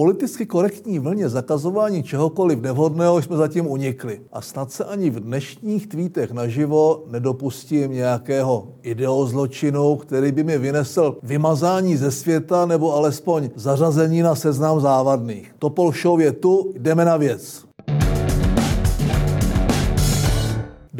politicky korektní vlně zakazování čehokoliv nevhodného jsme zatím unikli. A snad se ani v dnešních tweetech naživo nedopustím nějakého ideozločinu, který by mi vynesl vymazání ze světa nebo alespoň zařazení na seznam závadných. Topol Show je tu, jdeme na věc.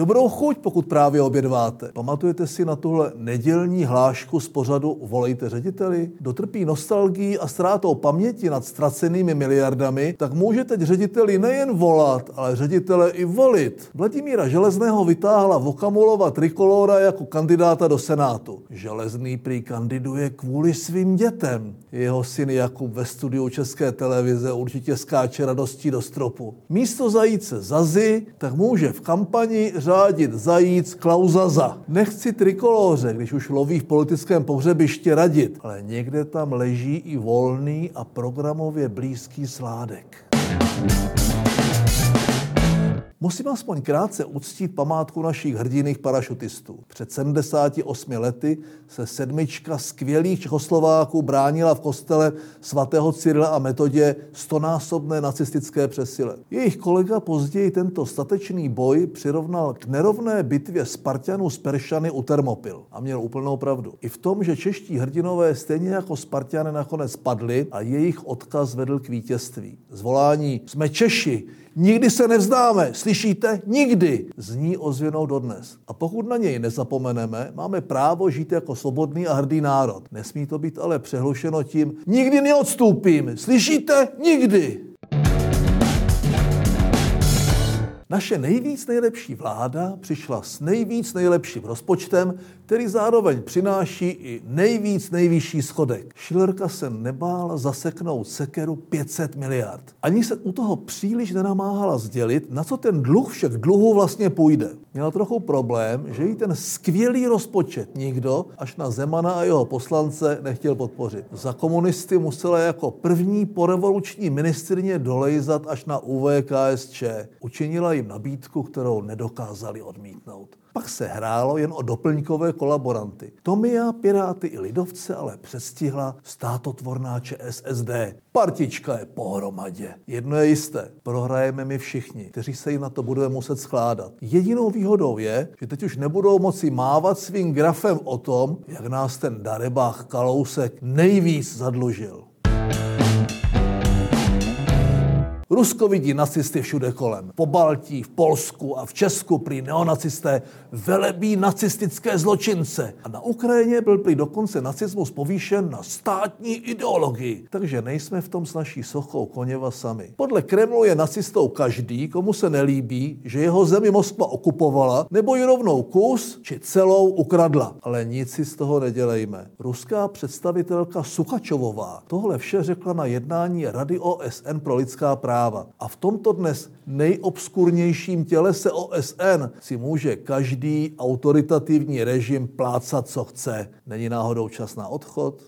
Dobrou chuť, pokud právě obědváte. Pamatujete si na tuhle nedělní hlášku z pořadu Volejte řediteli? Dotrpí nostalgií a ztrátou paměti nad ztracenými miliardami, tak může teď řediteli nejen volat, ale ředitele i volit. Vladimíra Železného vytáhla Vokamulova trikolora jako kandidáta do Senátu. Železný prý kandiduje kvůli svým dětem. Jeho syn Jakub ve studiu České televize určitě skáče radostí do stropu. Místo zajíce Zazy, tak může v kampani řádit zajíc Klauzaza. Nechci trikolóře, když už loví v politickém pohřebišti radit, ale někde tam leží i volný a programově blízký sládek. Musím aspoň krátce uctít památku našich hrdinných parašutistů. Před 78 lety se sedmička skvělých Čechoslováků bránila v kostele svatého Cyrila a Metodě stonásobné nacistické přesile. Jejich kolega později tento statečný boj přirovnal k nerovné bitvě Spartanů s Peršany u Termopil. A měl úplnou pravdu. I v tom, že čeští hrdinové stejně jako Spartany nakonec padli a jejich odkaz vedl k vítězství. Zvolání jsme Češi, Nikdy se nevzdáme, slyšíte? Nikdy. Zní ozvěnou dodnes. A pokud na něj nezapomeneme, máme právo žít jako svobodný a hrdý národ. Nesmí to být ale přehlušeno tím, nikdy neodstoupím, slyšíte? Nikdy. Naše nejvíc nejlepší vláda přišla s nejvíc nejlepším rozpočtem, který zároveň přináší i nejvíc nejvyšší schodek. Šilerka se nebála zaseknout sekeru 500 miliard. Ani se u toho příliš nenamáhala sdělit, na co ten dluh všech dluhů vlastně půjde. Měla trochu problém, že jí ten skvělý rozpočet nikdo až na Zemana a jeho poslance nechtěl podpořit. Za komunisty musela jako první porevoluční ministrině dolejzat až na UVKSČ. Učinila jim nabídku, kterou nedokázali odmítnout. Pak se hrálo jen o doplňkové kolaboranty. Tomia, Piráty i Lidovce ale přestihla státotvorná ČSSD. Partička je pohromadě. Jedno je jisté, prohrajeme my všichni, kteří se jim na to budeme muset skládat. Jedinou výhodou je, že teď už nebudou moci mávat svým grafem o tom, jak nás ten darebách Kalousek nejvíc zadlužil. Rusko vidí nacisty všude kolem. Po Baltí, v Polsku a v Česku prý neonacisté velebí nacistické zločince. A na Ukrajině byl prý dokonce nacismus povýšen na státní ideologii. Takže nejsme v tom s naší sochou Koněva sami. Podle Kremlu je nacistou každý, komu se nelíbí, že jeho zemi Moskva okupovala, nebo ji rovnou kus či celou ukradla. Ale nic si z toho nedělejme. Ruská představitelka Suchačovová tohle vše řekla na jednání Rady OSN pro lidská práva práva. A v tomto dnes nejobskurnějším tělese OSN si může každý autoritativní režim plácat, co chce. Není náhodou čas na odchod?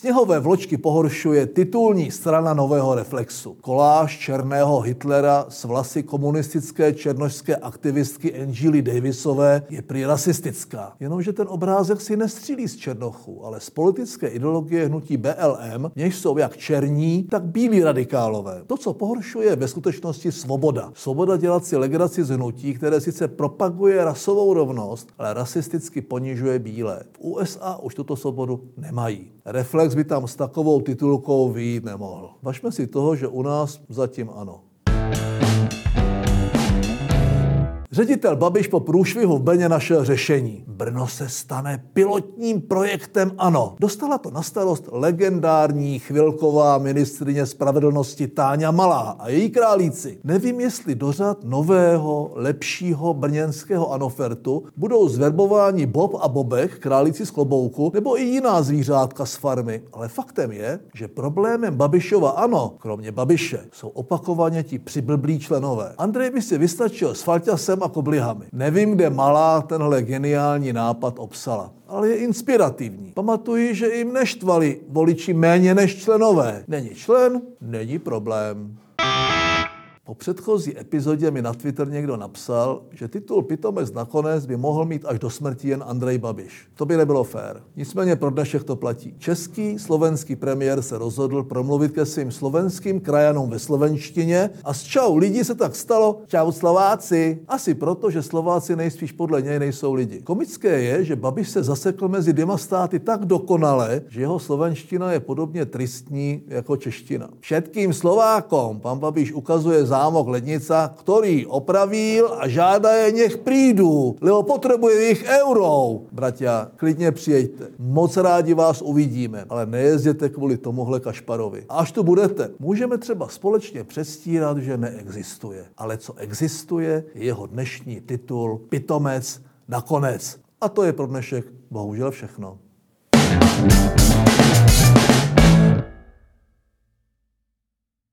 Sněhové vločky pohoršuje titulní strana Nového reflexu. Koláž černého Hitlera s vlasy komunistické černožské aktivistky Angely Davisové je prý rasistická. Jenomže ten obrázek si nestřílí z černochů, ale z politické ideologie hnutí BLM, něž jsou jak černí, tak bílí radikálové. To, co pohoršuje, je ve skutečnosti svoboda. Svoboda dělat si legraci z hnutí, které sice propaguje rasovou rovnost, ale rasisticky ponižuje bílé. V USA už tuto svobodu nemají. Reflex by tam s takovou titulkou výjít nemohl. Važme si toho, že u nás zatím ano. Ředitel Babiš po průšvihu v Beně našel řešení. Brno se stane pilotním projektem ANO. Dostala to na starost legendární chvilková ministrině spravedlnosti Táňa Malá a její králíci. Nevím, jestli dořad nového, lepšího brněnského anofertu budou zverbováni Bob a Bobek, králíci z klobouku, nebo i jiná zvířátka z farmy. Ale faktem je, že problémem Babišova ANO, kromě Babiše, jsou opakovaně ti přiblblí členové. Andrej by si vystačil s Falťasem a koblihami. Nevím, kde malá tenhle geniální nápad obsala ale je inspirativní. Pamatuji, že jim neštvali voliči méně než členové. Není člen, není problém. Po předchozí epizodě mi na Twitter někdo napsal, že titul Pitomec nakonec by mohl mít až do smrti jen Andrej Babiš. To by nebylo fér. Nicméně pro dnešek to platí. Český, slovenský premiér se rozhodl promluvit ke svým slovenským krajanům ve slovenštině a z čau lidi se tak stalo čau Slováci. Asi proto, že Slováci nejspíš podle něj nejsou lidi. Komické je, že Babiš se zasekl mezi dvěma státy tak dokonale, že jeho slovenština je podobně tristní jako čeština. Všetkým Slovákom pan Babiš ukazuje zámok Lednica, který opravil a žádá je nech prídu, lebo potřebuje jich euro. Bratia, klidně přijďte. Moc rádi vás uvidíme, ale nejezděte kvůli tomuhle Kašparovi. A až tu budete, můžeme třeba společně přestírat, že neexistuje. Ale co existuje, je jeho dnešní titul Pitomec nakonec. A to je pro dnešek bohužel všechno. thank you